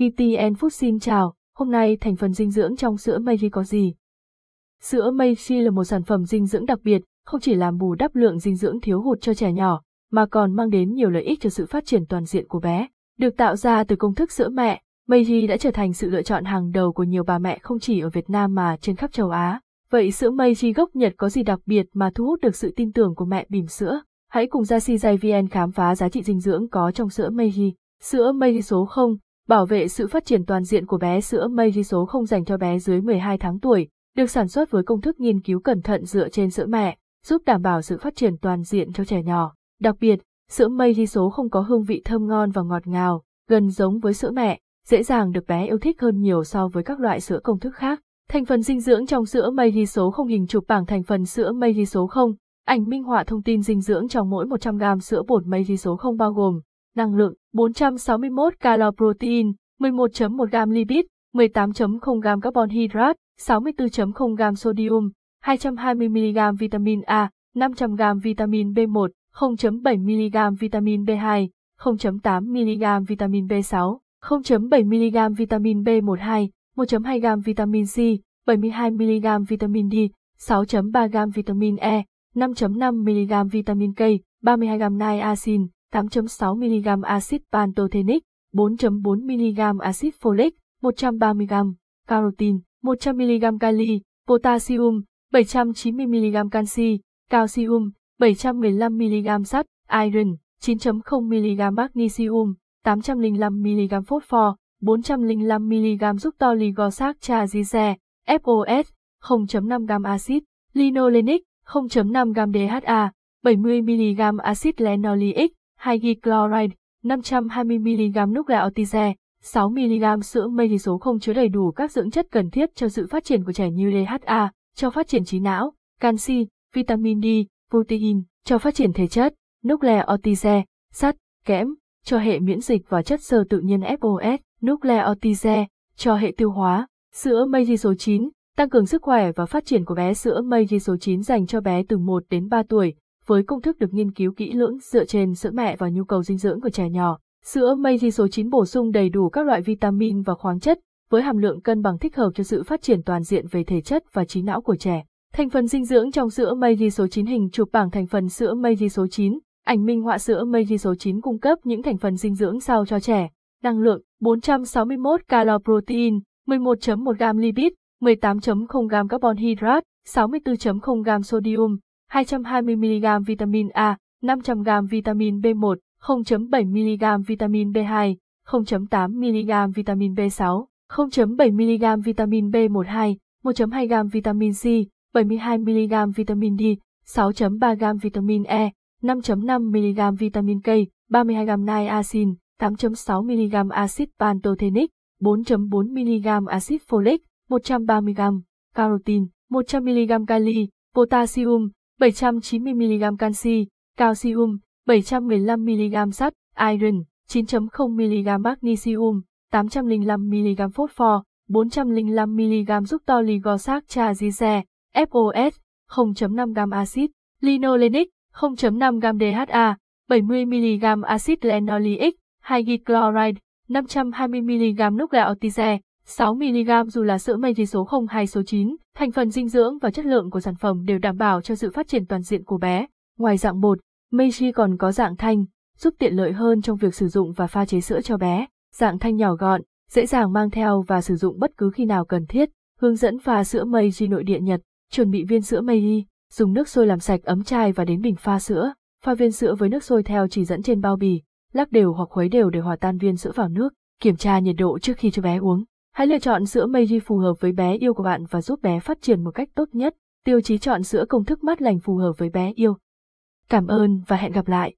ETN Food xin chào, hôm nay thành phần dinh dưỡng trong sữa Meiji có gì? Sữa Meiji là một sản phẩm dinh dưỡng đặc biệt, không chỉ làm bù đắp lượng dinh dưỡng thiếu hụt cho trẻ nhỏ, mà còn mang đến nhiều lợi ích cho sự phát triển toàn diện của bé. Được tạo ra từ công thức sữa mẹ, Meiji đã trở thành sự lựa chọn hàng đầu của nhiều bà mẹ không chỉ ở Việt Nam mà trên khắp châu Á. Vậy sữa Meiji gốc Nhật có gì đặc biệt mà thu hút được sự tin tưởng của mẹ bỉm sữa? Hãy cùng ra CJVN khám phá giá trị dinh dưỡng có trong sữa Meiji. Sữa Meiji số 0, bảo vệ sự phát triển toàn diện của bé sữa Meiji số 0 dành cho bé dưới 12 tháng tuổi, được sản xuất với công thức nghiên cứu cẩn thận dựa trên sữa mẹ, giúp đảm bảo sự phát triển toàn diện cho trẻ nhỏ. Đặc biệt, sữa Meiji số 0 có hương vị thơm ngon và ngọt ngào, gần giống với sữa mẹ, dễ dàng được bé yêu thích hơn nhiều so với các loại sữa công thức khác. Thành phần dinh dưỡng trong sữa Meiji số 0 hình chụp bảng thành phần sữa Meiji số 0, ảnh minh họa thông tin dinh dưỡng trong mỗi 100g sữa bột Meiji số 0 bao gồm năng lượng 461 calo protein, 11.1 gam lipid, 18.0 gam carbon hydrate, 64.0 gam sodium, 220 mg vitamin A, 500 gam vitamin B1, 0.7 mg vitamin B2, 0.8 mg vitamin B6, 0.7 mg vitamin B12, 1.2 gam vitamin C, 72 mg vitamin D, 6.3 gam vitamin E, 5.5 mg vitamin K, 32 gam niacin, 8.6 mg axit pantothenic, 4.4 mg axit folic, 130 g carotin, 100 mg kali, potassium, 790 mg canxi, calcium, 715 mg sắt, iron, 9.0 mg magnesium, 805 mg phosphor, 405 mg giúp to ligosac cha gize, FOS, 0.5 g axit, linolenic, 0.5 g DHA, 70 mg axit linoleic, 2 g chloride, 520 mg nước nucleotide, 6 mg sữa mây số không chứa đầy đủ các dưỡng chất cần thiết cho sự phát triển của trẻ như DHA, cho phát triển trí não, canxi, vitamin D, protein, cho phát triển thể chất, nucleotide, sắt, kẽm, cho hệ miễn dịch và chất xơ tự nhiên FOS, nucleotide, cho hệ tiêu hóa. Sữa Meiji số 9, tăng cường sức khỏe và phát triển của bé sữa Meiji số 9 dành cho bé từ 1 đến 3 tuổi, với công thức được nghiên cứu kỹ lưỡng dựa trên sữa mẹ và nhu cầu dinh dưỡng của trẻ nhỏ. Sữa Meiji số 9 bổ sung đầy đủ các loại vitamin và khoáng chất, với hàm lượng cân bằng thích hợp cho sự phát triển toàn diện về thể chất và trí não của trẻ. Thành phần dinh dưỡng trong sữa Meiji số 9 hình chụp bảng thành phần sữa Meiji số 9, ảnh minh họa sữa Meiji số 9 cung cấp những thành phần dinh dưỡng sau cho trẻ. Năng lượng 461 calo protein, 11.1 gam, lipid, 18.0 gam, carbon hydrate, 64.0 gam, sodium, 220 mg vitamin A, 500 g vitamin B1, 0.7 mg vitamin B2, 0.8 mg vitamin B6, 0.7 mg vitamin B12, 1.2 g vitamin C, 72 mg vitamin D, 6.3 g vitamin E, 5.5 mg vitamin K, 32 g niacin, 8.6 mg axit pantothenic, 4.4 mg axit folic, 130 g carotin, 100 mg kali, potassium, 790 mg canxi, calcium, 715 mg sắt, iron, 9.0 mg magnesium, 805 mg phosphor, 405 mg giúp to ligosac cha gize, FOS, 0.5 g axit, linolenic, 0.5 g DHA, 70 mg axit linoleic, 2 g chloride, 520 mg nucleotide, 6 mg dù là sữa Meiji số 0 hay số 9, thành phần dinh dưỡng và chất lượng của sản phẩm đều đảm bảo cho sự phát triển toàn diện của bé. Ngoài dạng bột, Meiji còn có dạng thanh, giúp tiện lợi hơn trong việc sử dụng và pha chế sữa cho bé. Dạng thanh nhỏ gọn, dễ dàng mang theo và sử dụng bất cứ khi nào cần thiết. Hướng dẫn pha sữa Meiji nội địa Nhật, chuẩn bị viên sữa Meiji, dùng nước sôi làm sạch ấm chai và đến bình pha sữa. Pha viên sữa với nước sôi theo chỉ dẫn trên bao bì, lắc đều hoặc khuấy đều để hòa tan viên sữa vào nước, kiểm tra nhiệt độ trước khi cho bé uống. Hãy lựa chọn sữa Meiji phù hợp với bé yêu của bạn và giúp bé phát triển một cách tốt nhất. Tiêu chí chọn sữa công thức mát lành phù hợp với bé yêu. Cảm ơn và hẹn gặp lại.